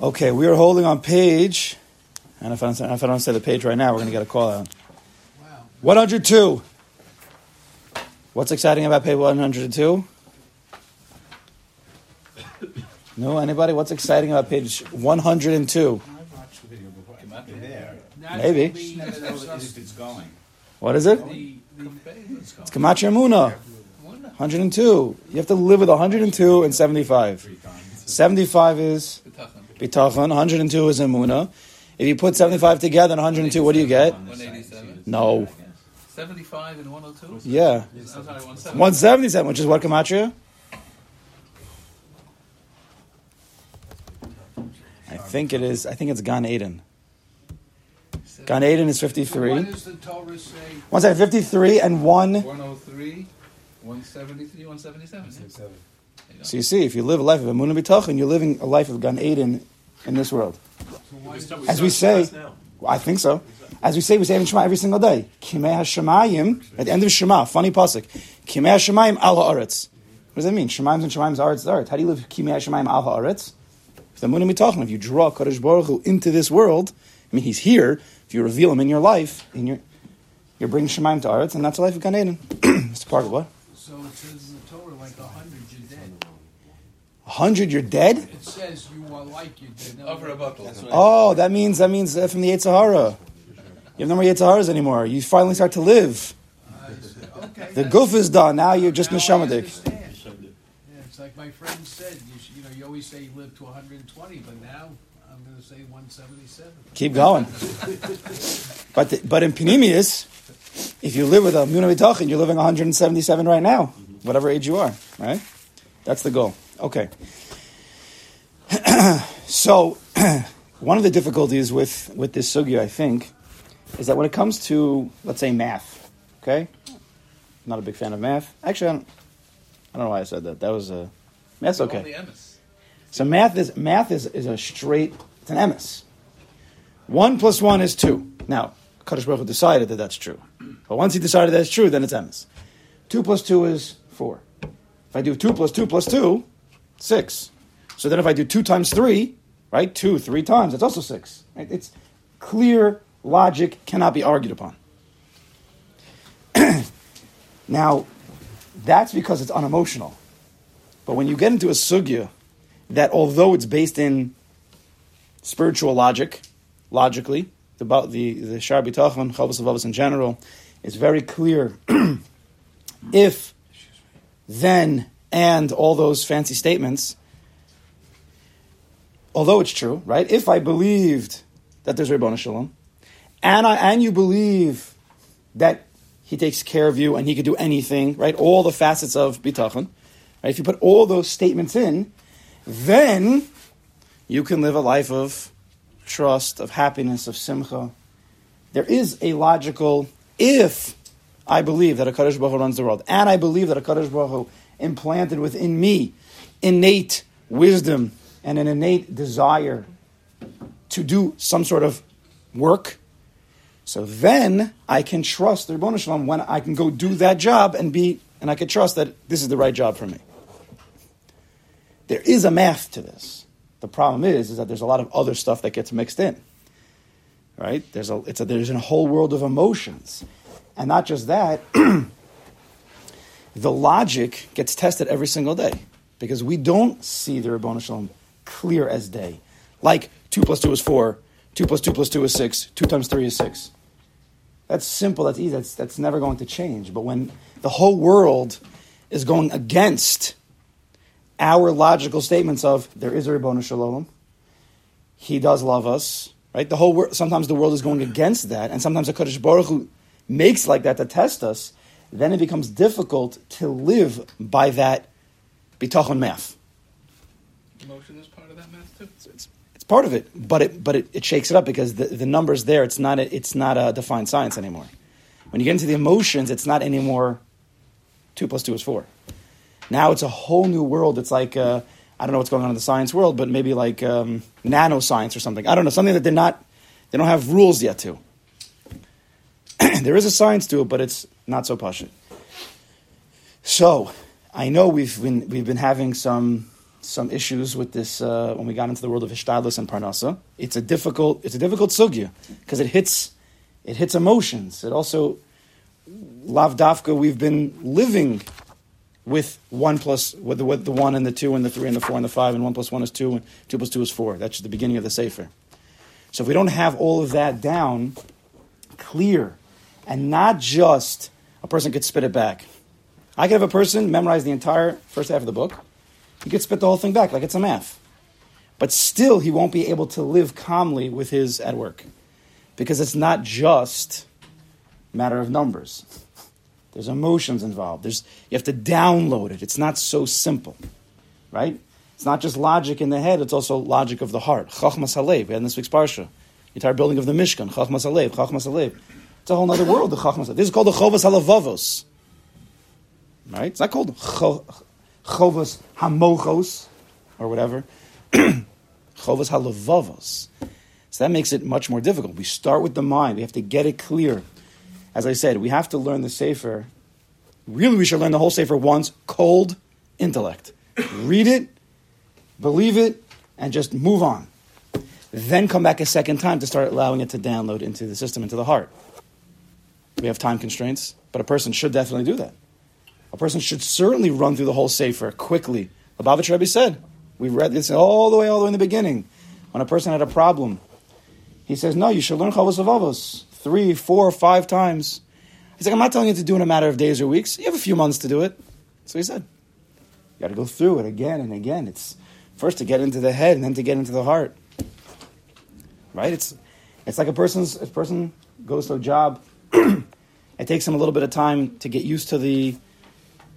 Okay, we are holding on page, and if I don't, if I don't say the page right now, we're going to get a call out. Wow. 102. What's exciting about page 102? No, anybody? What's exciting about page 102? I've watched the video before. It might be there. That's Maybe. the- Never know that's if it's going. What is it? It's Gematria Muna. 102. You have to live with 102 and 75. 75 is bitachon. 102 is emuna. If you put 75 together and 102, what do you get? 187. No. 75 and 102? Yeah. I'm sorry, 177. 177, which is what, gematria? I think it is. I think it's Gan Eden. Gan Eden is 53. What does the Torah say? One second, 53 and 1. 103, 173, 177. 177. So you see, if you live a life of Emunah Bitachon, you're living a life of Gan Eden in this world. So why does it- As we say, I think so. As we say, we say in Shema every single day. Kimei Hashemayim, at the end of Shema, funny pasuk. Kimei Hashemayim al haaretz. What does that mean? Shemayim and Shemayim aretz aretz. How do you live Kimei Hashemayim al haaretz? If the Emunah Bitachon, if you draw Kadosh Baruch Hu into this world, I mean, he's here. If you reveal him in your life, in your, you're bringing Shemayim to Aretz, and that's a life of Gan Eden. it's part of what? So it says in the Torah, like a hundred, you're dead. A hundred, you're dead. It says you are like you're dead. Over a buckle. Oh, that means that means uh, from the Sahara. You have no more Yetzaharas anymore. You finally start to live. I. Okay. The goof is done. Now you're just Now neshamadik. Yeah, it's like my friend said. You, should, you know, you always say you live to 120, but now I'm going to say 177. Keep going. but the, but in Panemius, if you live with a Muna B'tachin, you're living 177 right now, whatever age you are, right? That's the goal. Okay. so, one of the difficulties with, with this sugya, I think, is that when it comes to, let's say, math, okay? Not a big fan of math. Actually, I don't, I don't know why I said that. That was a. Math's okay. So math is math is, is a straight it's an emes. One plus one is two. Now, Kadosh Baruch Hu decided that that's true. But once he decided that's true, then it's emes. Two plus two is four. If I do two plus two plus two, six. So then if I do two times three, right? Two, three times, it's also six. Right? It's clear logic, cannot be argued upon. now, that's because it's unemotional. But when you get into a sugya that although it's based in spiritual logic, logically, about the the Shar B'tachon, Chovos HaLevavos in general, is very clear. if, then, and all those fancy statements, although it's true, right? If I believed that there's Ribono Shel Olam, and I and you believe that he takes care of you and he could do anything, right? All the facets of B'tachon, right? If you put all those statements in, then you can live a life of trust, of happiness, of simcha. There is a logical, if I believe that a Kadosh Baruch Hu runs the world, and I believe that a Kadosh Baruch Hu implanted within me innate wisdom and an innate desire to do some sort of work, so then I can trust the Ribono Shel Olam when I can go do that job and be, and I can trust that this is the right job for me. There is a math to this. The problem is, is that there's a lot of other stuff that gets mixed in. Right? There's a, it's a, there's a whole world of emotions. And not just that, the logic gets tested every single day. Because we don't see the Ribono Shel Olam clear as day. Like 2 plus 2 is 4, 2 plus 2 plus 2 is 6, 2 times 3 is 6. That's simple, that's easy, that's, that's never going to change. But when the whole world is going against our logical statements of there is a Ribono Shel Olam, he does love us, right? The whole world, sometimes the world is going against that, and sometimes the Kodesh Baruch Hu makes like that to test us, then it becomes difficult to live by that bitachon math. Emotion is part of that math too. It's, it's part of it, but it but it, it shakes it up because the, the numbers there, it's not a, it's not a defined science anymore. When you get into the emotions, it's not anymore two plus two is four. Now it's a whole new world. It's like uh, I don't know what's going on in the science world, but maybe like um, nanoscience or something. I don't know something that they're not they don't have rules yet to. there is a science to it, but it's not so passionate. So I know we've been we've been having some some issues with this uh, when we got into the world of Hishtadlis and Parnasa. It's a difficult, it's a difficult sugya because it hits, it hits emotions. It also, lavdafka, we've been living with one plus with the, with the one and the two and the three and the four and the five and one plus one is two and two plus two is four. That's the beginning of the sefer. So if we don't have all of that down, clear, and not just a person could spit it back. I could have a person memorize the entire first half of the book. He could spit the whole thing back like it's a math. But still, he won't be able to live calmly with his at work. Because it's not just matter of numbers. There's emotions involved. There's, you have to download it. It's not so simple, right? It's not just logic in the head, it's also logic of the heart. Chachmas Halev, we had in this week's Parsha. Entire building of the Mishkan, Chachmas Halev, Chachmas Halev. It's a whole other world, the Chachmas This is called the Chovas Halavavos. Right? It's not called Chovas Hamochos or whatever. Chovas Halavavos. So that makes it much more difficult. We start with the mind. We have to get it clear. As I said, we have to learn the Sefer. Really, we should learn the whole Sefer once, cold intellect. Read it, believe it, and just move on. Then come back a second time to start allowing it to download into the system, into the heart. We have time constraints, but a person should definitely do that. A person should certainly run through the whole Sefer quickly. Lubavitch Rebbe said, we read this all the way, all the way in the beginning. When a person had a problem, he says, no, you should learn Chovos HaLevavos three, four, five times. He's like, I'm not telling you to do in a matter of days or weeks. You have a few months to do it. So he said. You got to go through it again and again. It's first to get into the head and then to get into the heart. Right? It's it's like a person's a person goes to a job. it takes him a little bit of time to get used to the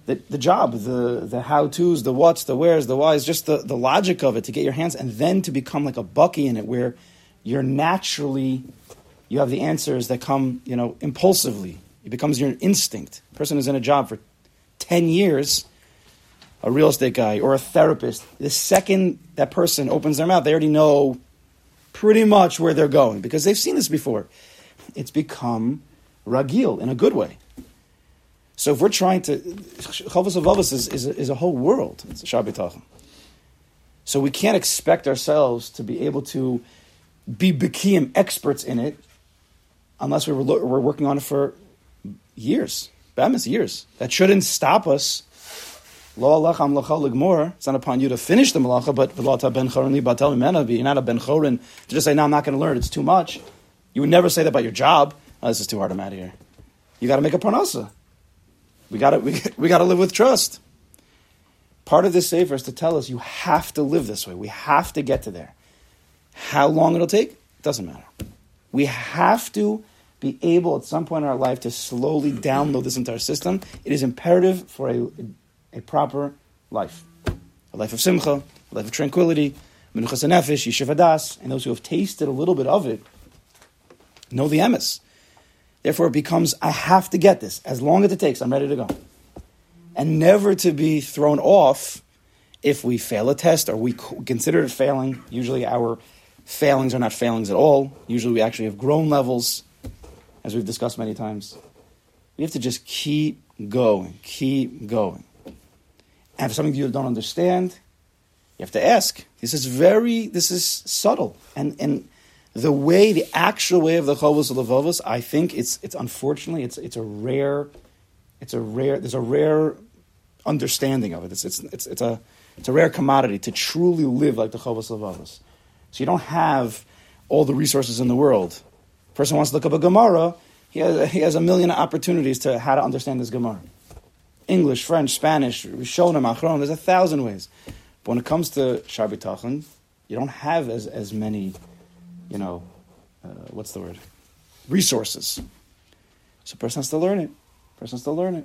the, the job, the, the how to's, the what's, the where's, the why's, just the, the logic of it to get your hands, and then to become like a baki in it where you're naturally, you have the answers that come, you know, impulsively. It becomes your instinct. A person is in a job for 10 years, a real estate guy or a therapist, the second that person opens their mouth, they already know pretty much where they're going because they've seen this before. It's become ragil in a good way. So if we're trying to, Chovos HaLevavos is, is, is, a whole world. It's So we can't expect ourselves to be able to be Bekiim experts in it unless we were, we're working on it for years. Bamis, years. That shouldn't stop us. It's not upon you to finish the malacha, but. You're not a ben chorin to just say, no, I'm not going to learn. It's too much. You would never say that about your job. Oh, this is too hard. I'm out of here. You got to make a parnasa. We got to we, we got to live with trust. Part of this sefer is to tell us you have to live this way. We have to get to there. How long it'll take it doesn't matter. We have to be able at some point in our life to slowly download this into our system. It is imperative for a, a proper life. A life of simcha, a life of tranquility, menuchas nefesh, yishuv hadas, and those who have tasted a little bit of it know the emes. Therefore, it becomes, I have to get this. As long as it takes, I'm ready to go. And never to be thrown off if we fail a test or we consider it failing. Usually, our failings are not failings at all. Usually, we actually have grown levels, as we've discussed many times. We have to just keep going, keep going. And if something you don't understand, you have to ask. This is very, this is subtle. And, and the way, the actual way of the Chovos Levovos, I think it's it's unfortunately it's it's a rare, it's a rare there's a rare understanding of it. It's it's it's, it's a it's a rare commodity to truly live like the Chovos Levovos. So you don't have all the resources in the world. A person wants to look up a Gemara, he has, he has a million opportunities to how to understand this Gemara. English, French, Spanish, Rishonim, Achron, there's a thousand ways. But when it comes to Shabbat you don't have as, as many you know, uh, what's the word? Resources. So a person has to learn it. A person has to learn it.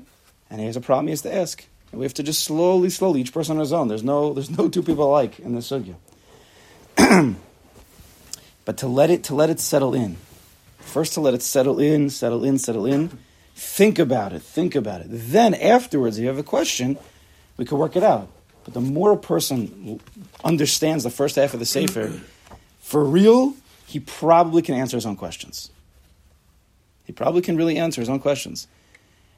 And he has a problem he has to ask. And we have to just slowly, slowly, each person on his own. There's no, there's no two people alike in this sugya. but to let it, to let it settle in. First to let it settle in, settle in, settle in. Think about it, think about it. Then afterwards, if you have a question, we can work it out. But the more a person understands the first half of the Sefer, for real, he probably can answer his own questions. He probably can really answer his own questions.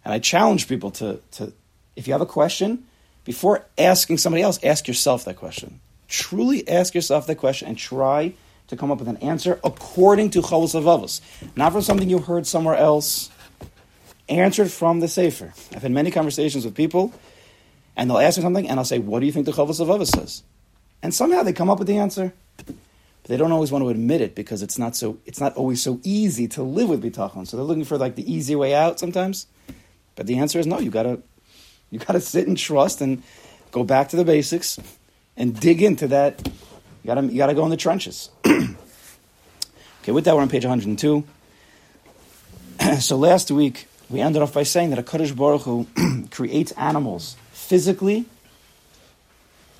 And I challenge people to, to if you have a question, before asking somebody else, ask yourself that question. Truly ask yourself that question and try to come up with an answer according to Chovos HaLevavos, not from something you heard somewhere else. Answered from the Sefer. I've had many conversations with people, and they'll ask me something, and I'll say, "What do you think the Chovos HaLevavos says?" And somehow they come up with the answer, they don't always want to admit it because it's not so. It's not always so easy to live with bitachon. So they're looking for like the easy way out sometimes. But the answer is no. You gotta, you gotta sit and trust and go back to the basics and dig into that. You gotta, you gotta go in the trenches. okay, with that we're on page 102. so last week we ended off by saying that a Kaddish Baruch Hu creates animals physically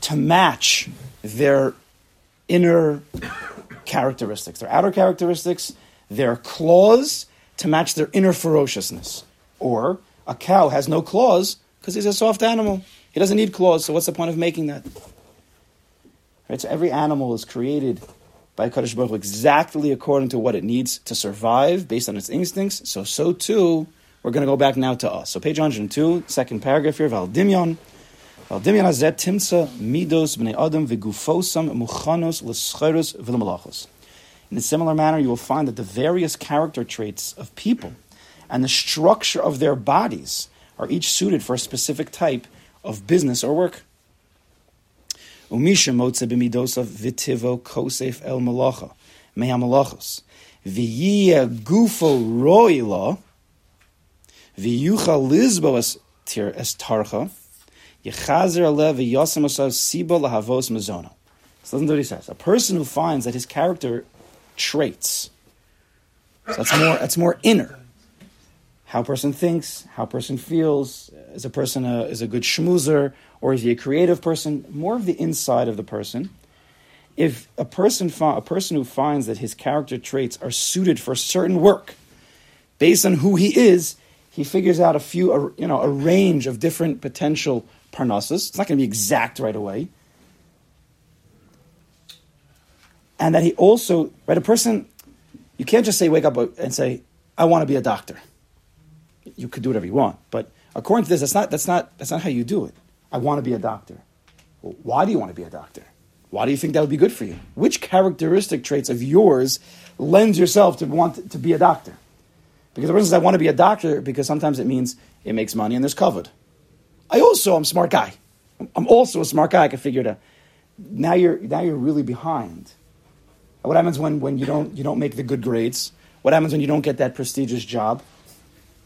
to match their inner characteristics, their outer characteristics, their claws to match their inner ferociousness. Or a cow has no claws because he's a soft animal. He doesn't need claws, so what's the point of making that? Right, so every animal is created by Kaddish Baruch exactly according to what it needs to survive based on its instincts. So, so too, we're going to go back now to us. So, page 102, second paragraph here, Valdimyon. In a similar manner, you will find that the various character traits of people and the structure of their bodies are each suited for a specific type of business or work. Umisha v'tivo kosef el gufo yechazer alev v'yosem osav siba lahavos mazono. So listen to what he says. A person who finds that his character traits, so that's more, that's more inner. How a person thinks, how a person feels, is a person a, is a good schmoozer, or is he a creative person? More of the inside of the person. If a person, a person who finds that his character traits are suited for certain work, based on who he is, he figures out a few, a, you know, a range of different potential parnassus. It's not going to be exact right away. And that he also, right, a person, you can't just say, wake up and say, I want to be a doctor. You could do whatever you want. But according to this, that's not, that's not, that's not how you do it. I want to be a doctor. Well, why do you want to be a doctor? Why do you think that would be good for you? Which characteristic traits of yours lends yourself to want to be a doctor? Because the person says, I want to be a doctor because sometimes it means it makes money and there's covered. I also am a smart guy. I'm also a smart guy. I can figure it out. Now you're, now you're really behind. What happens when, when you, don't, you don't make the good grades? What happens when you don't get that prestigious job?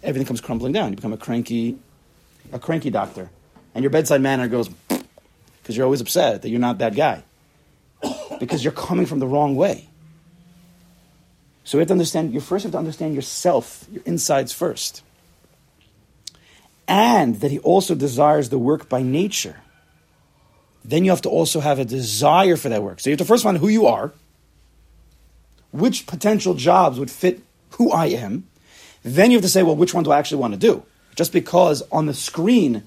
Everything comes crumbling down. You become a cranky, a cranky doctor. And your bedside manner goes, because you're always upset that you're not that guy. because you're coming from the wrong way. So we have to understand, you first have to understand yourself, your insides first. And that he also desires the work by nature. Then you have to also have a desire for that work. So you have to first find who you are, which potential jobs would fit who I am. Then you have to say, well, which one do I actually want to do? Just because on the screen,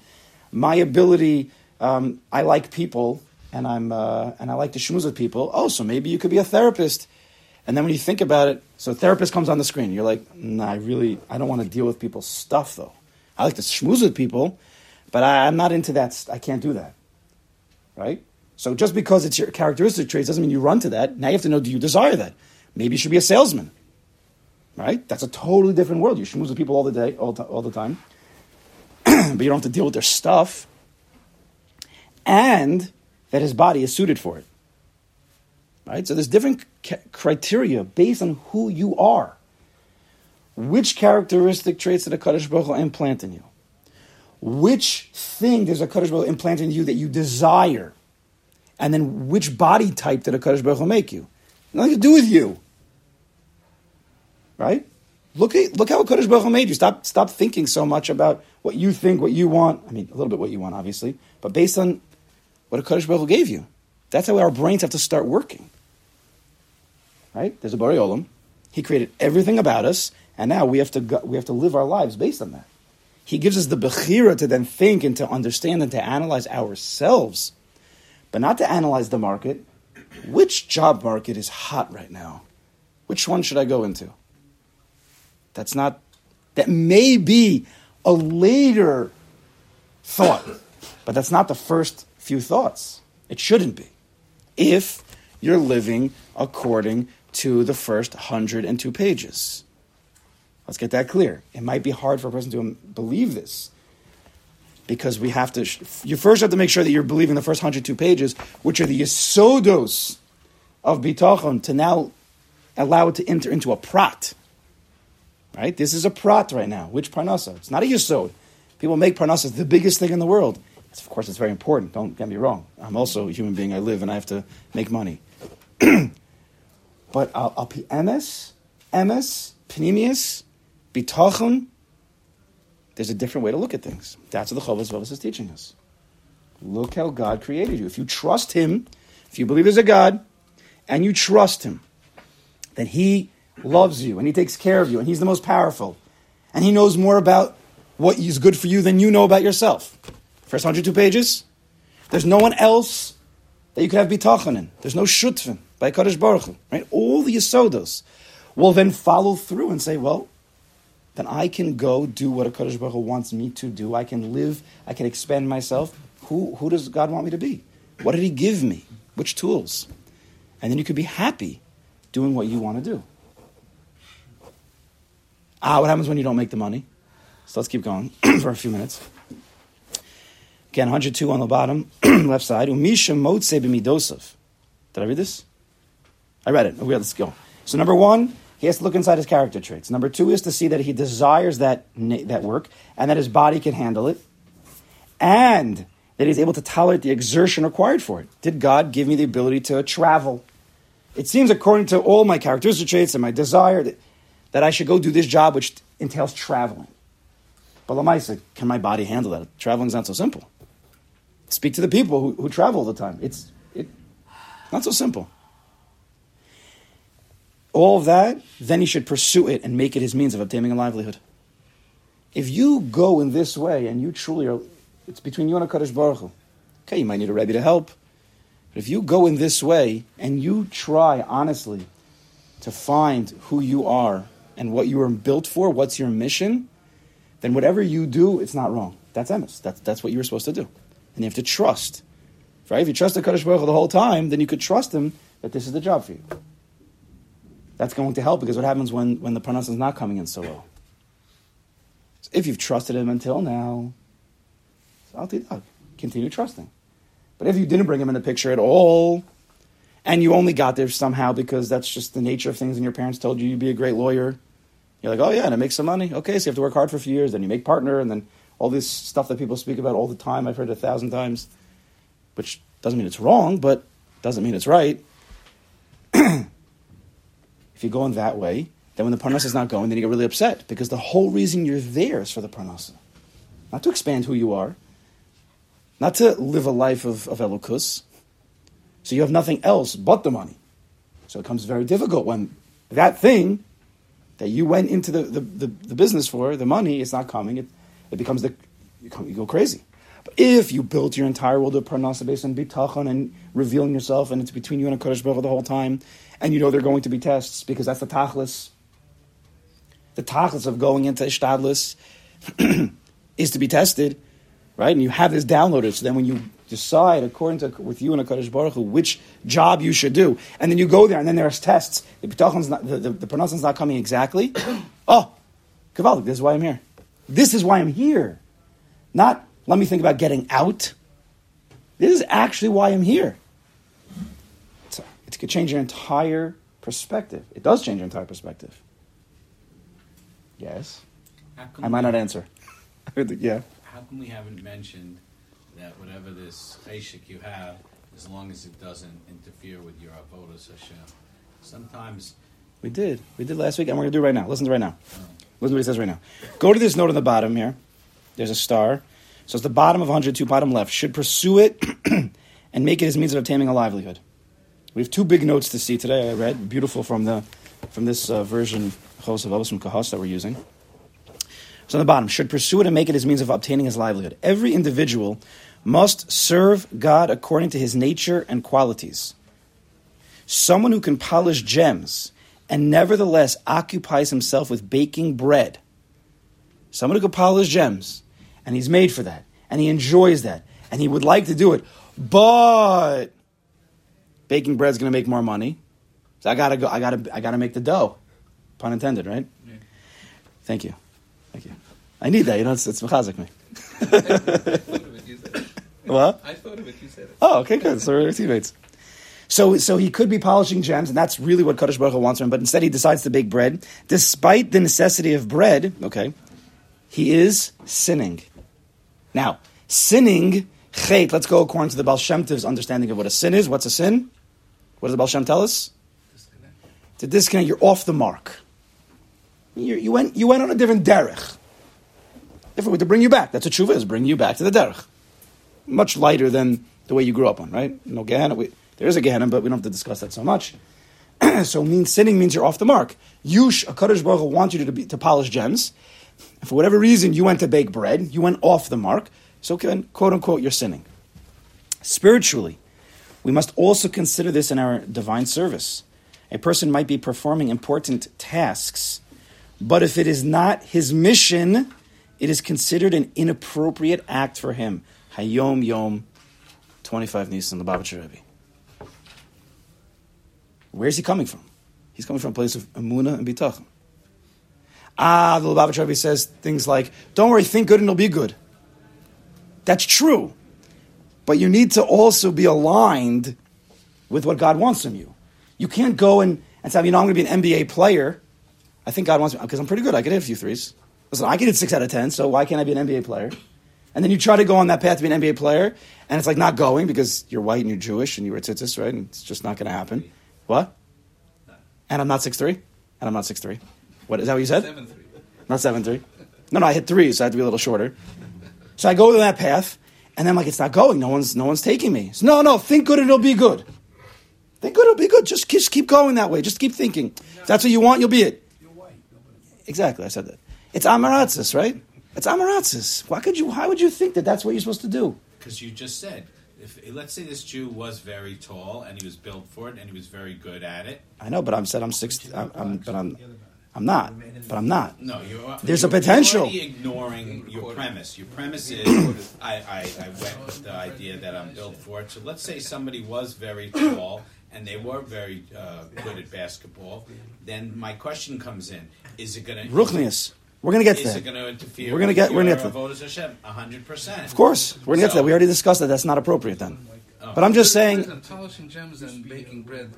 my ability, um, I like people and I'm uh, and I like to schmooze with people. Oh, so maybe you could be a therapist. And then when you think about it, so therapist comes on the screen. You're like, nah, I really, I don't want to deal with people's stuff though. I like to schmooze with people, but I, I'm not into that. I can't do that. Right? So just because it's your characteristic traits doesn't mean you run to that. Now you have to know, do you desire that? Maybe you should be a salesman. Right? That's a totally different world. You schmooze with people all the day, all, t- all the time. but you don't have to deal with their stuff. And that his body is suited for it. Right? So there's different criteria based on who you are. Which characteristic traits did a Kaddish Baruch Hu implant in you? Which thing does a Kaddish Baruch Hu implant in you that you desire? And then which body type did a Kaddish Baruch Hu make you? Nothing to do with you. Right? Look at look how Kaddish Baruch Hu made you. Stop stop thinking so much about what you think, what you want. I mean, a little bit what you want, obviously, but based on what a Kaddish Baruch Hu gave you. That's how our brains have to start working. Right? There's a Bari Olam. He created everything about us, and now we have to go, we have to live our lives based on that. He gives us the bechira to then think and to understand and to analyze ourselves, but not to analyze the market. Which job market is hot right now? Which one should I go into? That's not, that may be a later thought. But that's not the first few thoughts. It shouldn't be. If you're living according to the first 102 pages. Let's get that clear. It might be hard for a person to believe this because we have to. You first have to make sure that you're believing the first 102 pages, which are the yesodos of bitachon, to now allow it to enter into a prat. Right? This is a prat right now. Which parnasa? It's not a yesod. People make parnasa the biggest thing in the world. It's, of course, it's very important. Don't get me wrong. I'm also a human being. I live and I have to make money. but I'll, I'll be emes, emes, panemius, bitachon. There's a different way to look at things. That's what the Chovos HaLevavos is teaching us. Look how God created you. If you trust Him, if you believe there's a God, and you trust Him, that He loves you and He takes care of you and He's the most powerful, and He knows more about what is good for you than you know about yourself. First 102 pages. There's no one else that you could have bitachon in. There's no shutfin by Kadosh Baruch Hu, right? All the yisodos will then follow through and say, well, then I can go do what a Kadosh Baruch Hu wants me to do. I can live. I can expand myself. Who, who does God want me to be? What did He give me? Which tools? And then you could be happy doing what you want to do. Ah, what happens when you don't make the money? So let's keep going for a few minutes. Again, 102 on the bottom, left side. Umisha motse. Did I read this? I read it. Okay, let's go. So number one, he has to look inside his character traits. Number two is to see that he desires that, that work and that his body can handle it. And that he's able to tolerate the exertion required for it. Did God give me the ability to travel? It seems, according to all my characteristic traits and my desire, that, that I should go do this job which entails traveling. But Lamaisa, can my body handle that? Traveling's not so simple. Speak to the people who, who travel all the time. It's it, not so simple. All of that, then he should pursue it and make it his means of obtaining a livelihood. If you go in this way and you truly are, it's between you and a Kaddish Baruch Hu. Okay, you might need a Rebbe to help. But if you go in this way and you try honestly to find who you are and what you were built for, what's your mission, then whatever you do, it's not wrong. That's emes. That's, that's what you were supposed to do. And you have to trust. Right? If you trust the Kaddish Baruch Hu the whole time, then you could trust him that this is the job for you that's going to help because what happens when, when the parnasa is not coming in so well? So if you've trusted him until now, I'll continue trusting. But if you didn't bring him in the picture at all, and you only got there somehow because that's just the nature of things, and your parents told you you'd be a great lawyer, you're like, oh yeah, and it makes some money. Okay, so you have to work hard for a few years, then you make partner, and then all this stuff that people speak about all the time. I've heard a thousand times, which doesn't mean it's wrong, but doesn't mean it's right. If you're going that way, then when the parnasa is not going, then you get really upset because the whole reason you're there is for the parnasa, not to expand who you are, not to live a life of, of elokus. So you have nothing else but the money. So it becomes very difficult when that thing that you went into the, the, the, the business for, the money, is not coming. It, it becomes the, you, come, you go crazy. If you built your entire world of parnasa based on bitachon and revealing yourself, and it's between you and a Kodesh Baruch the whole time, and you know there are going to be tests because that's the tachlis. The tachlis of going into ishtadlis is to be tested, right? And you have this downloaded. So then when you decide, according to with you and a Kaddish Baruch which job you should do, and then you go there, and then there's tests. The not, the, the, the is not coming exactly. oh, Kavalik, this is why I'm here. This is why I'm here. Not let me think about getting out. This is actually why I'm here. It could change your entire perspective. It does change your entire perspective. Yes. I might not answer. yeah. How come we haven't mentioned that whatever this Ashik you have, as long as it doesn't interfere with your avodas Hashem, sometimes we did. We did last week, and we're going to do it right now. Listen to right now. Oh. Listen to what he says right now. Go to this note on the bottom here. There's a star. So it's the bottom of 102, bottom left. Should pursue it and make it his means of obtaining a livelihood. We have two big notes to see today. I read beautiful from the from this uh, version HaLevavos from Kahas that we're using. So on the bottom, should pursue it and make it his means of obtaining his livelihood. Every individual must serve God according to his nature and qualities. Someone who can polish gems and nevertheless occupies himself with baking bread. Someone who can polish gems, and he's made for that, and he enjoys that, and he would like to do it, but baking bread's going to make more money. So I gotta go. I gotta. I gotta make the dough. Pun intended, right? Yeah. Thank you. Thank you. I need that. You know, it's it's mechazik me. I thought of it, you said it. What? I thought of it, you said it. Oh, okay, good. So we're teammates. So, so he could be polishing gems, and that's really what Kadosh Baruch Hu wants from him. But instead, he decides to bake bread, despite the necessity of bread. Okay, he is sinning. Now, sinning, chait. Let's go according to the Baal Shem understanding of what a sin is. What's a sin? What does the Baal Shem tell us? Disconnect. To disconnect, you're off the mark. You, you went, you went on a different derech. If it were to bring you back, that's what tshuva is, bring you back to the derech. Much lighter than the way you grew up on, right? No Gehenna. We, there is a Gehenna, but we don't have to discuss that so much. so means sinning means you're off the mark. You, sh- a Kaddish Baruch wants you to, be, to polish gems. And for whatever reason, you went to bake bread. You went off the mark. So, quote unquote, you're sinning. Spiritually, we must also consider this in our divine service. A person might be performing important tasks, but if it is not his mission, it is considered an inappropriate act for him. Hayom Yom 25 Nisan, the Lubavitcher Rebbe. Where's he coming from? He's coming from a place of Amuna and Bitachon. Ah, the Lubavitcher Rebbe says things like, don't worry, think good and it'll be good. That's true. But you need to also be aligned with what God wants from you. You can't go and, and say, you know, I'm going to be an NBA player. I think God wants me, because I'm pretty good. I can hit a few threes. Listen, I can hit six out of 10, so why can't I be an NBA player? And then you try to go on that path to be an NBA player, and it's like not going because you're white and you're Jewish and you're a tzitzis, right? And it's just not going to happen. What? And I'm not 6'3"? And I'm not 6'3". What, is that what you said? Seven three. Not seven three. No, no, I hit three, so I had to be a little shorter. So I go to that path, and then like it's not going. No one's no one's taking me. So, no, no, think good and it'll be good. Think good, it'll be good. Just, just keep going that way. Just keep thinking. If that's what you want, you'll be it. You're white. Nobody- Exactly, I said that. It's amaratzis, right? It's amaratzis. Why could you? Why would you think that that's what you're supposed to do? Because you just said, if let's say this Jew was very tall and he was built for it and he was very good at it. I know, but I'm said I'm six. I'm, I'm but I'm I'm not. But I'm not. No, you're. There's a you're- potential. You're ignoring your premise. Your premise is, I, I, I went with the idea that I'm built for it. So let's say somebody was very tall and they were very uh, good at basketball. Then my question comes in: Is it going to Ruchnius. We're gonna get to Is that. it going to interfere? We're gonna get- we're gonna your get to- Avodas Hashem? hundred percent. Of course, we're gonna get to that. We already discussed that. That's not appropriate then. Oh. But I'm just saying. Listen, polishing gems and baking bread,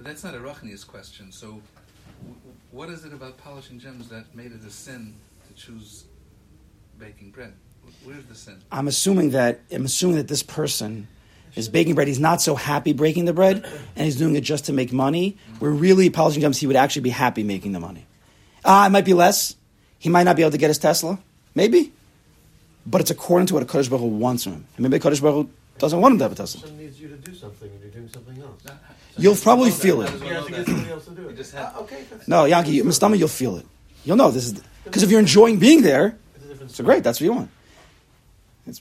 that's not a Ruchnius question. So, w- what is it about polishing gems that made it a sin to choose baking bread? Where's the sin? I'm assuming that I'm assuming that this person is baking bread. He's not so happy breaking the bread, and he's doing it just to make money. Where really polishing gems, he would actually be happy making the money. Ah, it might be less. He might not be able to get his Tesla, maybe, but it's according to what a Kodesh Baruch Hu wants from him. And maybe Kodesh Baruch Hu doesn't want him to have a Tesla. Person needs you to do something and you're doing something else. You'll probably How feel it. You know have to that? get somebody else to do You it. just have- Ah, okay, No, Yankee, you- Mustama, you'll feel it. You'll know this is because if you're enjoying being there, it's so great. That's what you want. It's-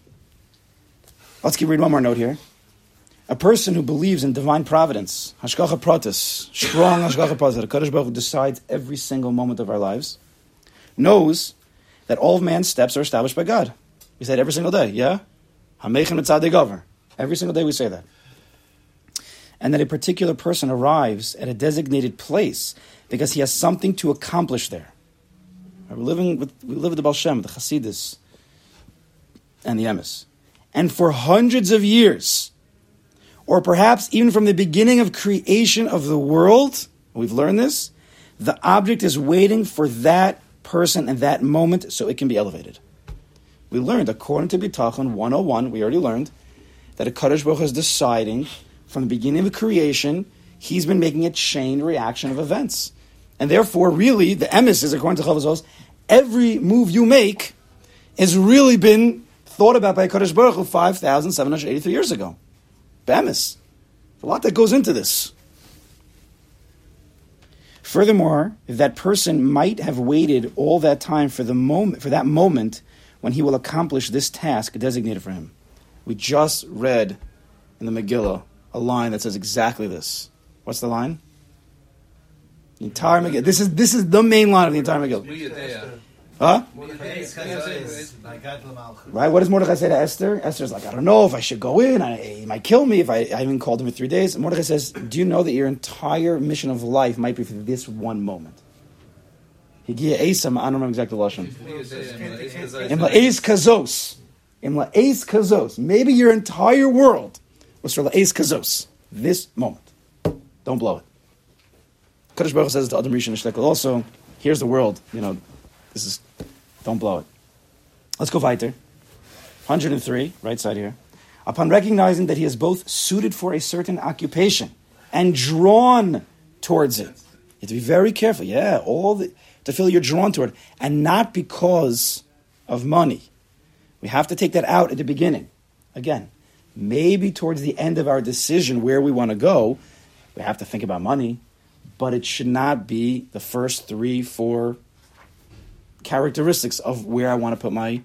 let's keep reading one more note here. A person who believes in divine providence, hashgacha pratis, strong hashgacha pratis, that Kadosh Baruch Hu decides every single moment of our lives, knows that all of man's steps are established by God. We say it every single day. Yeah, HaMeichin mitzadei gaver. Every single day we say that. And that a particular person arrives at a designated place because he has something to accomplish there. We're living with we live with the Baal Shem, the Hasidus, and the Emes. And for hundreds of years, or perhaps even from the beginning of creation of the world, we've learned this, the object is waiting for that person and that moment so it can be elevated. We learned, according to Bitachon 101, we already learned, that a Kaddish Baruch is deciding from the beginning of creation, he's been making a chain reaction of events. And therefore, really, the emes is, according to Chavazos, every move you make has really been thought about by Kaddish Baruch Hu 5,783 years ago. Bemis. A lot that goes into this. Furthermore, that person might have waited all that time for the moment for that moment when he will accomplish this task designated for him. We just read in the Megillah a line that says exactly this. What's the line? The entire Megillah. This is this is the main line of the entire Megillah. Huh? Mordechai says, "Nagat l'malchus." Right? What does Mordechai say to Esther? Esther's like, I don't know if I should go in. I, he might kill me if I, I haven't called him in three days. And Mordechai says, Do you know that your entire mission of life might be for this one moment? Higia Esam, I don't remember exactly the Lashon. Imla Eis Kazos. Imla Eis Kazos. Maybe your entire world was for Eis Kazos. This moment. Don't blow it. Kaddish Baruch says to Adam Rishon Shlekel also, here's the world. You know, this is, don't blow it. Let's go weiter. 103, right side here. Upon recognizing that he is both suited for a certain occupation and drawn towards it. You have to be very careful. Yeah, all the, to feel you're drawn toward it. And not because of money. We have to take that out at the beginning. Again, maybe towards the end of our decision where we want to go, we have to think about money, but it should not be the first three, four characteristics of where I want to put my, you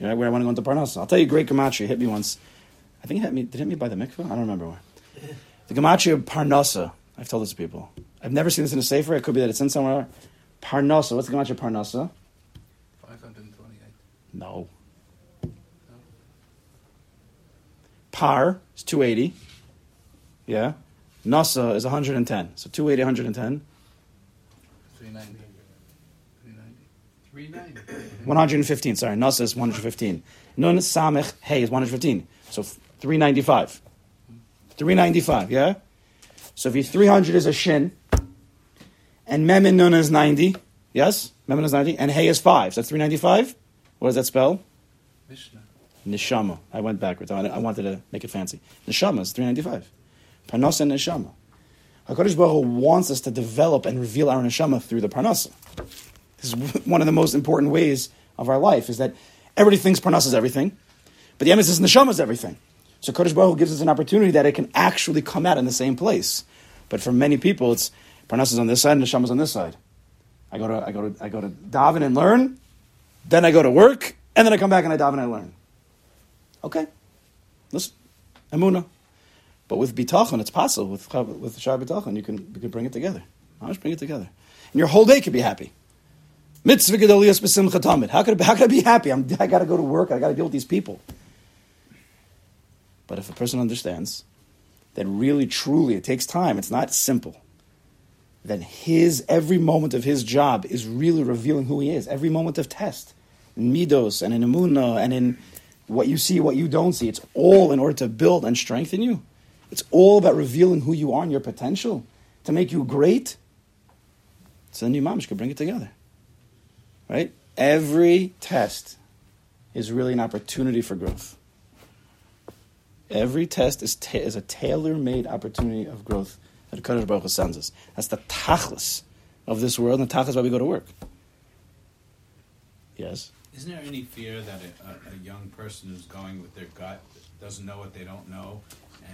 know, where I want to go into Parnassus. I'll tell you, a great gematria hit me once. I think it hit me. Did it hit me by the mikveh? I don't remember where. The gematria of Parnasa. I've told this to people. I've never seen this in a sefer. It could be that it's in somewhere. Parnasa. What's the gematria of Parnasa? 528. No. Par is 280. Yeah. Nasa is 110. So 280, 110. 390. 390. 390. 115, sorry. Nasa is 115. Nun Samech Hey is 115. So 395. 395, yeah? So if you 300 is a shin, and Mem and Nun is 90, yes? Mem is 90, and Hey is 5. So that's 395. What does that spell? Mishnah. Neshama. I went backwards. I I wanted to make it fancy. Neshama is 395. Parnasa and Neshama. HaKadosh Baruch Hu wants us to develop and reveal our Neshama through the Parnasa. This is one of the most important ways of our life, is that everybody thinks Parnasa is everything, but the emphasis is Neshama is everything. So Kodesh Baruch Hu gives us an opportunity that it can actually come out in the same place. But for many people, it's Parnasa is on this side and Neshama is on this side. I go to I go to I go to daven and learn, then I go to work, and then I come back and I daven and I learn. Okay, listen, Amuna. But with bitachon, it's possible. With with shar bitachon, you can you can bring it together. How much bring it together, and your whole day could be happy. Mitzvah tamid. How could I, how could I be happy? I'm, I got to go to work. I got to deal with these people. But if a person understands that really, truly, it takes time. It's not simple. Then his every moment of his job is really revealing who he is. Every moment of test, in midos and in emuna and in what you see, what you don't see. It's all in order to build and strengthen you. It's all about revealing who you are and your potential to make you great. So then you mamish could bring it together. Right? Every test is really an opportunity for growth. Every test is, ta- is a tailor-made opportunity of growth that Kadosh Baruch Hu sends us. That's the tachlis of this world, and the tachlis why we go to work. Yes. Isn't there any fear that a, a, a young person who's going with their gut doesn't know what they don't know,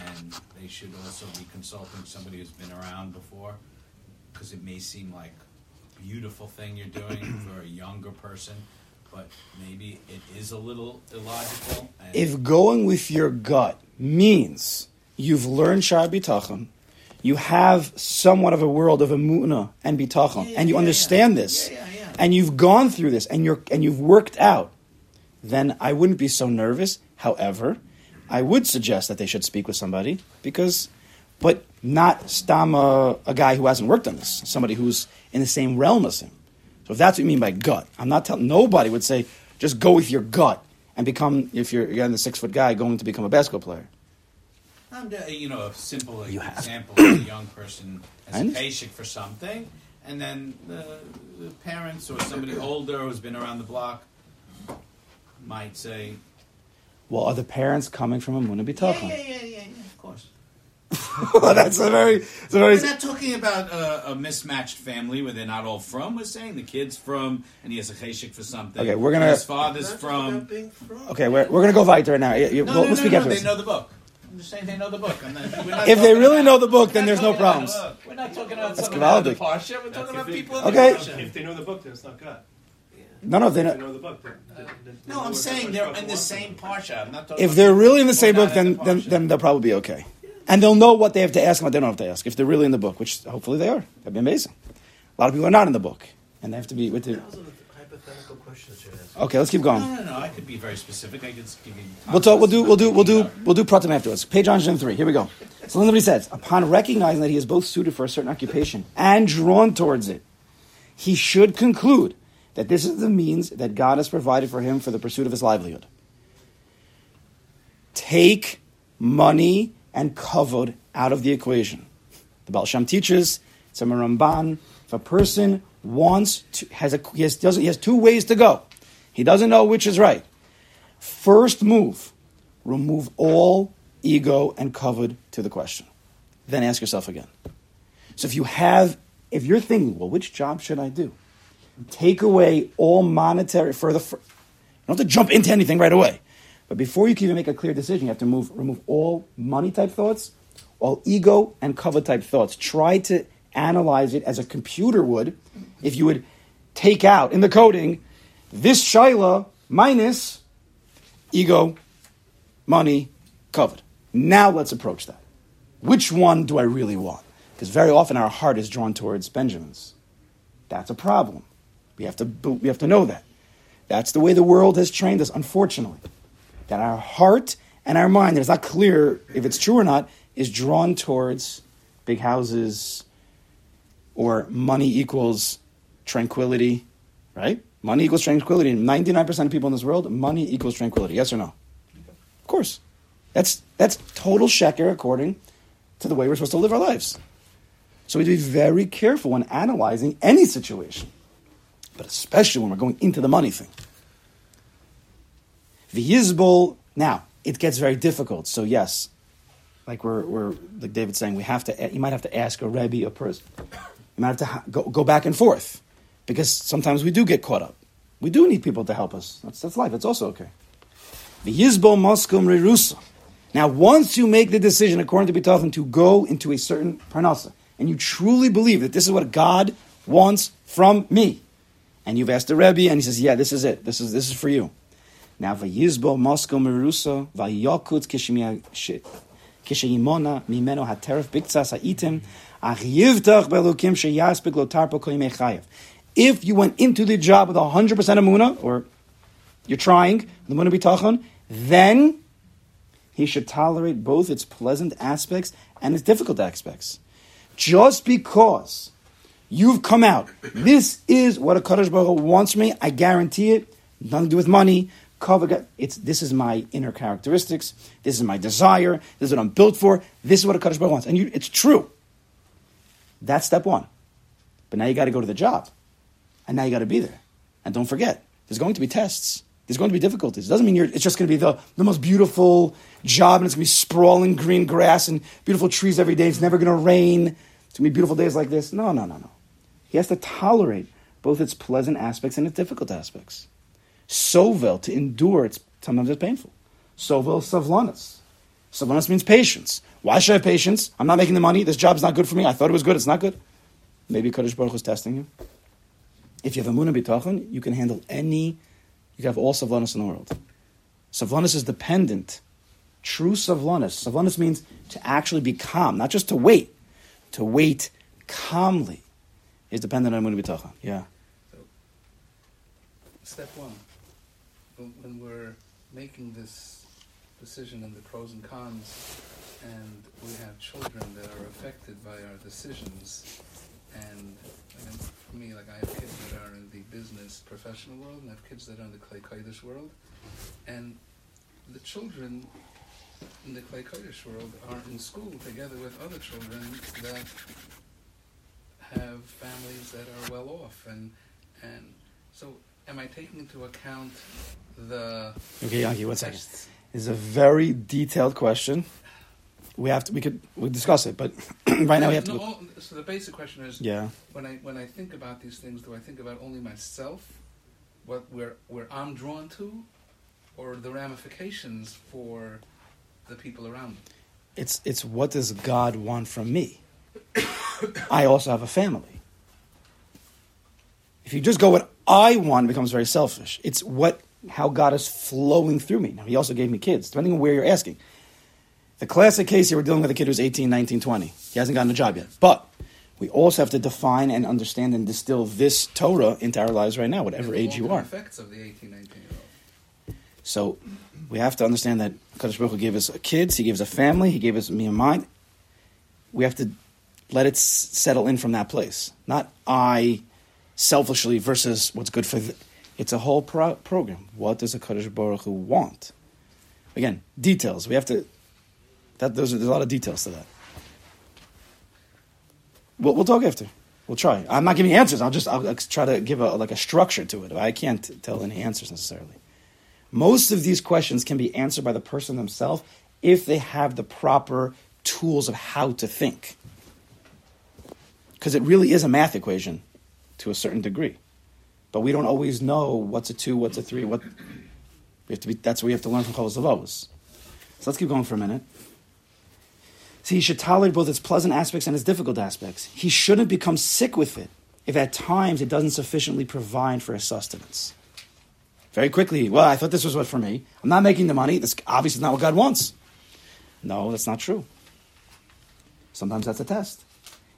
and they should also be consulting somebody who's been around before? Because it may seem like a beautiful thing you're doing for a younger person, but maybe it is a little illogical. If going with your gut means you've learned Shar B'tachon, you have somewhat of a world of emuna and bitachon, Yeah, and you yeah, understand yeah. this, Yeah, yeah, yeah. And you've gone through this, and you're and you've worked out, then I wouldn't be so nervous. However, I would suggest that they should speak with somebody because, but not stam a, a guy who hasn't worked on this, somebody who's in the same realm as him. So if that's what you mean by gut, I'm not telling. Nobody would say just go with your gut and become if you're again the six foot guy going to become a basketball player. I'm, uh, you know, a simple You example of a young person as a patient for something, and then the, the parents or somebody older who's been around the block might say, Well, are the parents coming from a Muna yeah, B'tachon? yeah, yeah, yeah, yeah, of course. that's a very, it's a very. We're not talking about a, a mismatched family where they're not all from. We're saying the kid's from, and he has a cheshik for something. Okay, we're gonna- and His father's from. from. Okay, we're, we're gonna go weiter now. You- you- No, we'll, no, we'll no, speak no, after they this. know the book. I'm just saying they know the book. Not, If they really about- know the book, then there's no talking about- problems. We're not talking about That's someone out of the parsha. We're talking about people in the Okay. parsha. If they know the book, then it's not God. No, no, they If they know. know the book, then, then, then they No, know I'm saying they're in the same parsha. I'm not If they're really in the same book, then, the then then they'll probably be okay, and they'll know what they have to ask and what they don't have to ask. If they're really in the book, which hopefully they are, that'd be amazing. A lot of people are not in the book, and they have to be with the. That was a hypothetical question that you're asking. Okay, let's keep going. No, no, no. I could be very specific. I could give you. We'll talk. We'll do. We'll do. We'll do. We'll do pratim afterwards. Page 103. Here we go. So then, what he says: Upon recognizing that he is both suited for a certain occupation and drawn towards it, he should conclude that this is the means that God has provided for him for the pursuit of his livelihood. Take money and kavod out of the equation. The Baal Shem teaches. It's a Ramban. If a person wants to, has a, he has, doesn't, he has two ways to go. He doesn't know which is right. First move, remove all ego and kavod to the question. Then ask yourself again. So if you have, if you're thinking, well, which job should I do? Take away all monetary further. You don't have to jump into anything right away. But before you can even make a clear decision, you have to move, remove all money type thoughts, all ego and kavod type thoughts. Try to analyze it as a computer would if you would take out in the coding this shaila minus ego, money, kavod. Now let's approach that. Which one do I really want? Because very often our heart is drawn towards Benjamin's. That's a problem. We have to, we have to know that. That's the way the world has trained us, unfortunately. That our heart and our mind, it's not clear if it's true or not, is drawn towards big houses or money equals tranquility, right? Money equals tranquility. 99% of people in this world, money equals tranquility. Yes or no? Of course. That's, that's total sheker according to the way we're supposed to live our lives. So we have to be very careful when analyzing any situation, but especially when we're going into the money thing. The now, it gets very difficult. So, yes, like we're, we're like David's saying, we have to, you might have to ask a Rebbe, a person. You might have to go, go back and forth because sometimes we do get caught up. We do need people to help us. That's, that's life. It's also okay. The Yizbol Moskum Rerusa. Now, once you make the decision, according to Bitachon, to go into a certain parnasa, and you truly believe that this is what God wants from me, and you've asked the Rebbe, and he says, "Yeah, this is it. This is this is for you." Now, vayizbo Moscow merusa vayokut kishayimona mimeno hateref biktsas haitim achiyivtach belukim sheyaspik lotarpo koyimechayev. If you went into the job with hundred percent of muna, or you're trying the muna bitachon, then he should tolerate both its pleasant aspects and its difficult aspects. Just because you've come out, this is what a Kadosh Baruch wants me, I guarantee it, nothing to do with money, it's, this is my inner characteristics, this is my desire, this is what I'm built for, this is what a Kadosh Baruch wants. And you, it's true. That's step one. But now you got to go to the job. And now you got to be there. And don't forget, there's going to be tests. There's going to be difficulties. It doesn't mean it's just going to be the, the most beautiful job and it's going to be sprawling green grass and beautiful trees every day. It's never going to rain. It's going to be beautiful days like this. No, no, no, no. He has to tolerate both its pleasant aspects and its difficult aspects. Sovel, to endure, it's sometimes it's painful. Sovel, savlanas. Savlanas means patience. Why should I have patience? I'm not making the money. This job's not good for me. I thought it was good. It's not good. Maybe Kadosh Baruch is testing you. If you have a munah bitachon, you can handle any you can have all savlanis in the world. Savlanis is dependent. True savlanis. Savlanis means to actually be calm, not just to wait. To wait calmly is dependent on Amun B'tachon. Yeah. Step one, when we're making this decision and the pros and cons, and we have children that are affected by our decisions, and for me, like I have kids that are in the business professional world, and I have kids that are in the Klei Kodesh world, and the children in the Klei Kodesh world are in school together with other children that have families that are well off, and and so am I taking into account the? Okay, Yankee, one second. It's a very detailed question we have to we could we discuss it, but right now we have to. No, oh, so the basic question is: Yeah. When I when I think about these things, do I think about only myself, what where where I'm drawn to, or the ramifications for the people around me? It's it's what does God want from me? I also have a family. If you just go what I want, it becomes very selfish. It's what how God is flowing through me. Now He also gave me kids, depending on where you're asking. The classic case here, we're dealing with a kid who's 18, 19, 20. He hasn't gotten a job yet. But We also have to define and understand and distill this Torah into our lives right now, whatever age you are. Effects of the 18, 19 year old. So we have to understand that Kadosh Baruch Hu gave us kids, He gave us a family, He gave us me and mine. We have to let it s- settle in from that place, not I selfishly versus what's good for. The, it's a whole pro- program. What does a Kadosh Baruch Hu want? Again, details. We have to. That those are, there's a lot of details to that. We'll, we'll talk after. We'll try. I'm not giving answers. I'll just I'll try to give a like a structure to it. I can't tell any answers necessarily. Most of these questions can be answered by the person themselves if they have the proper tools of how to think. Because it really is a math equation to a certain degree. But we don't always know what's a two, what's a three, what we have to be that's what we have to learn from Avos. So let's keep going for a minute. See, he should tolerate both its pleasant aspects and its difficult aspects. He shouldn't become sick with it if at times it doesn't sufficiently provide for his sustenance. Very quickly, well, I thought this was what for me. I'm not making the money. This obviously is not what God wants. No, that's not true. Sometimes that's a test.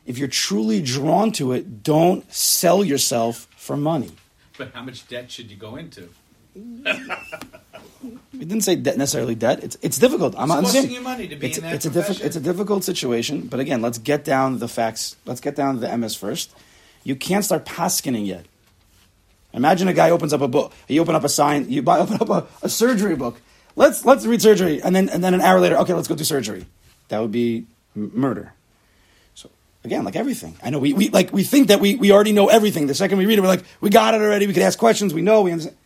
If you're truly drawn to it, don't sell yourself for money. But how much debt should you go into? We didn't say debt, necessarily debt. It's, it's difficult. I'm It's not costing saying- you money to be it's, in that it's a difficult it's a difficult situation. But again, let's get down the facts. Let's get down to the MS first. You can't start paskening yet. Imagine a guy opens up a book. You open up a sign. You buy, open up a, a surgery book. Let's let's read surgery, and then and then an hour later, okay, let's go do surgery. That would be m- murder. So again, like everything, I know we, we like we think that we, we already know everything. The second we read it, we're like, we got it already. We could ask questions. We know. We understand.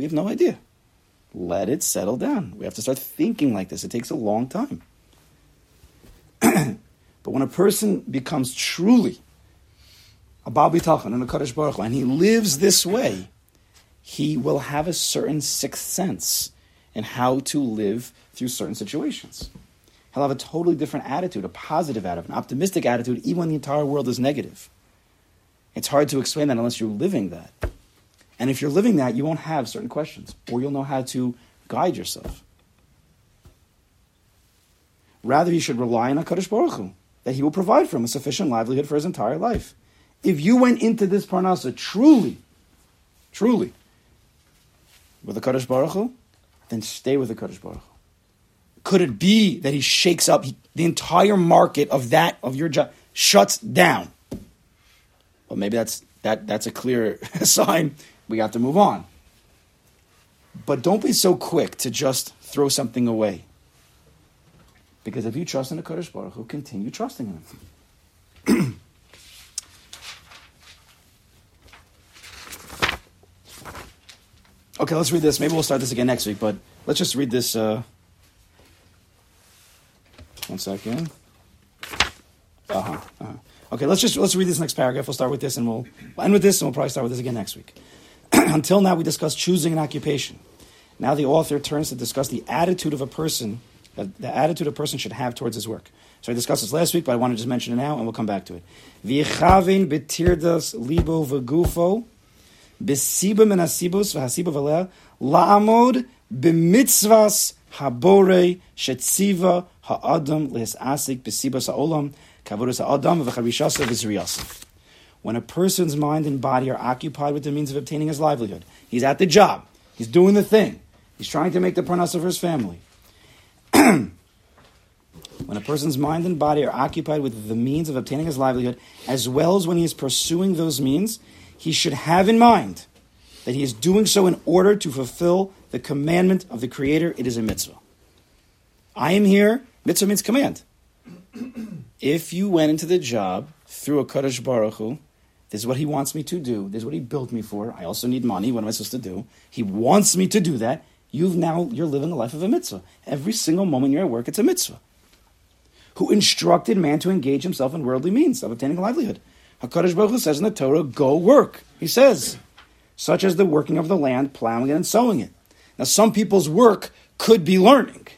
We have no idea. Let it settle down. We have to start thinking like this. It takes a long time. but when a person becomes truly a Baal B'tachon and a Kadosh Baruch Hu, and he lives this way, he will have a certain sixth sense in how to live through certain situations. He'll have a totally different attitude, a positive attitude, an optimistic attitude, even when the entire world is negative. It's hard to explain that unless you're living that. And if you're living that, you won't have certain questions, or you'll know how to guide yourself. Rather, you should rely on HaKadosh Baruch Hu, that he will provide for him a sufficient livelihood for his entire life. If you went into this parnasa truly, truly, with the Kadosh Baruch Hu, then stay with the Kadosh Baruch Hu. Could it be that he shakes up he, the entire market of that of your job shuts down? Well, maybe that's that that's a clear sign we have to move on. But don't be so quick to just throw something away. Because if you trust in the Kadosh Baruch Hu, continue trusting in him. Okay, let's read this. Maybe we'll start this again next week, but let's just read this. Uh, one second. Uh-huh, uh-huh. Okay, let's just let's read this next paragraph. We'll start with this, and we'll end with this, and we'll probably start with this again next week. Until now, we discussed choosing an occupation. Now, the author turns to discuss the attitude of a person, uh, the attitude a person should have towards his work. So I discussed this last week, but I want to just mention it now, and we'll come back to it. V'yichavin betirdas libo v'gufo hasibus v'hasiba la'amod b'mitzvas habore shetziva ha'adam ha'adam v'charishasa v'zriyasa. When a person's mind and body are occupied with the means of obtaining his livelihood, he's at the job, he's doing the thing, he's trying to make the parnasa for his family. when a person's mind and body are occupied with the means of obtaining his livelihood, as well as when he is pursuing those means, he should have in mind that he is doing so in order to fulfill the commandment of the Creator. It is a mitzvah. I am here. Mitzvah means command. if you went into the job through a Kadosh Baruch Hu, this is what he wants me to do. This is what he built me for. I also need money. What am I supposed to do? He wants me to do that. You've now you're living a life of a mitzvah. Every single moment you're at work, it's a mitzvah. Who instructed man to engage himself in worldly means of obtaining a livelihood? Hakadosh Baruch Hu says in the Torah, "Go work." He says, such as the working of the land, plowing it and sowing it. Now, some people's work could be learning.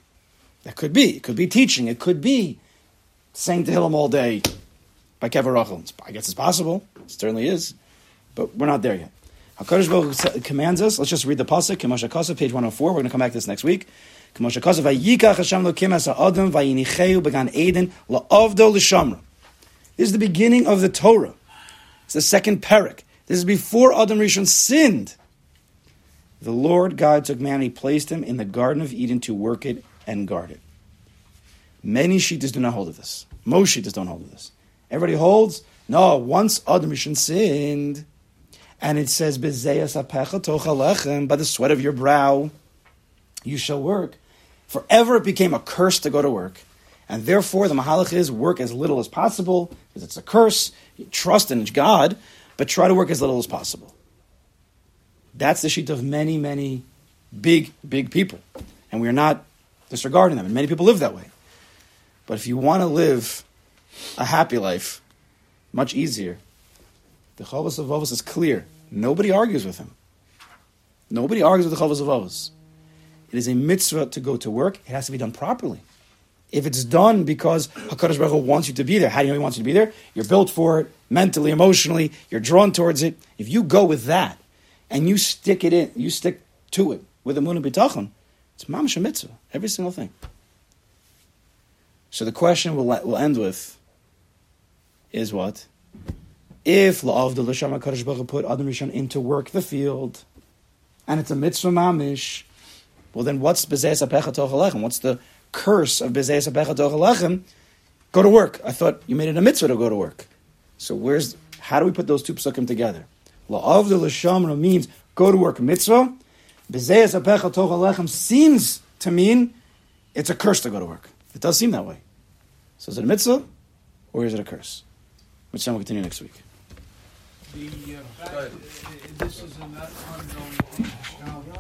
That could be. It could be teaching. It could be saying Tehillim all day by Kever Rachel. I guess it's possible. It certainly is. But we're not there yet. HaKadosh Baruch commands us. Let's just read the pasuk. Kemosha Kasa, page 104. We're going to come back to this next week. Kemosha Kasa, Vayikach Hashem Lokim Asa Adam, Vayinicheu Began Eden, La'avdo L'Shamra. This This is the beginning of the Torah. It's the second parak. This is before Adam Rishon sinned. The Lord God took man and he placed him in the Garden of Eden to work it and guard it. Many Shitas do not hold of this. Most Shitas don't hold of this. Everybody holds, no, once Adam Rishon sinned, and it says, by the sweat of your brow, you shall work. Forever it became a curse to go to work. And therefore, the Mahalach is work as little as possible, because it's a curse. You trust in God, but try to work as little as possible. That's the sheet of many, many big, big people. And we are not disregarding them. And many people live that way. But if you want to live a happy life, much easier, the Chovos HaLevavos is clear. Nobody argues with him. Nobody argues with the Chovos HaLevavos. It is a mitzvah to go to work. It has to be done properly. If it's done because Hakadosh Baruch Hu wants you to be there, how do you know He wants you to be there? You're built for it, mentally, emotionally. You're drawn towards it. If you go with that and you stick it in, you stick to it with a and bitachon, it's mamash mitzvah. Every single thing. So the question we'll, we'll end with is what? If la'av the Baruch Hu put Adam Rishon into work the field, and it's a mitzvah mamish, well then what's bezayas apecha tochalechem? What's the curse of bezayas apecha tochalechem? Go to work. I thought you made it a mitzvah to go to work. So where's, how do we put those two psukim together? La'av the l'shamra means go to work mitzvah. Bezayas apecha tochalechem seems to mean it's a curse to go to work. It does seem that way. So is it a mitzvah or is it a curse? Which time we'll continue next week. The uh, this is an ongoing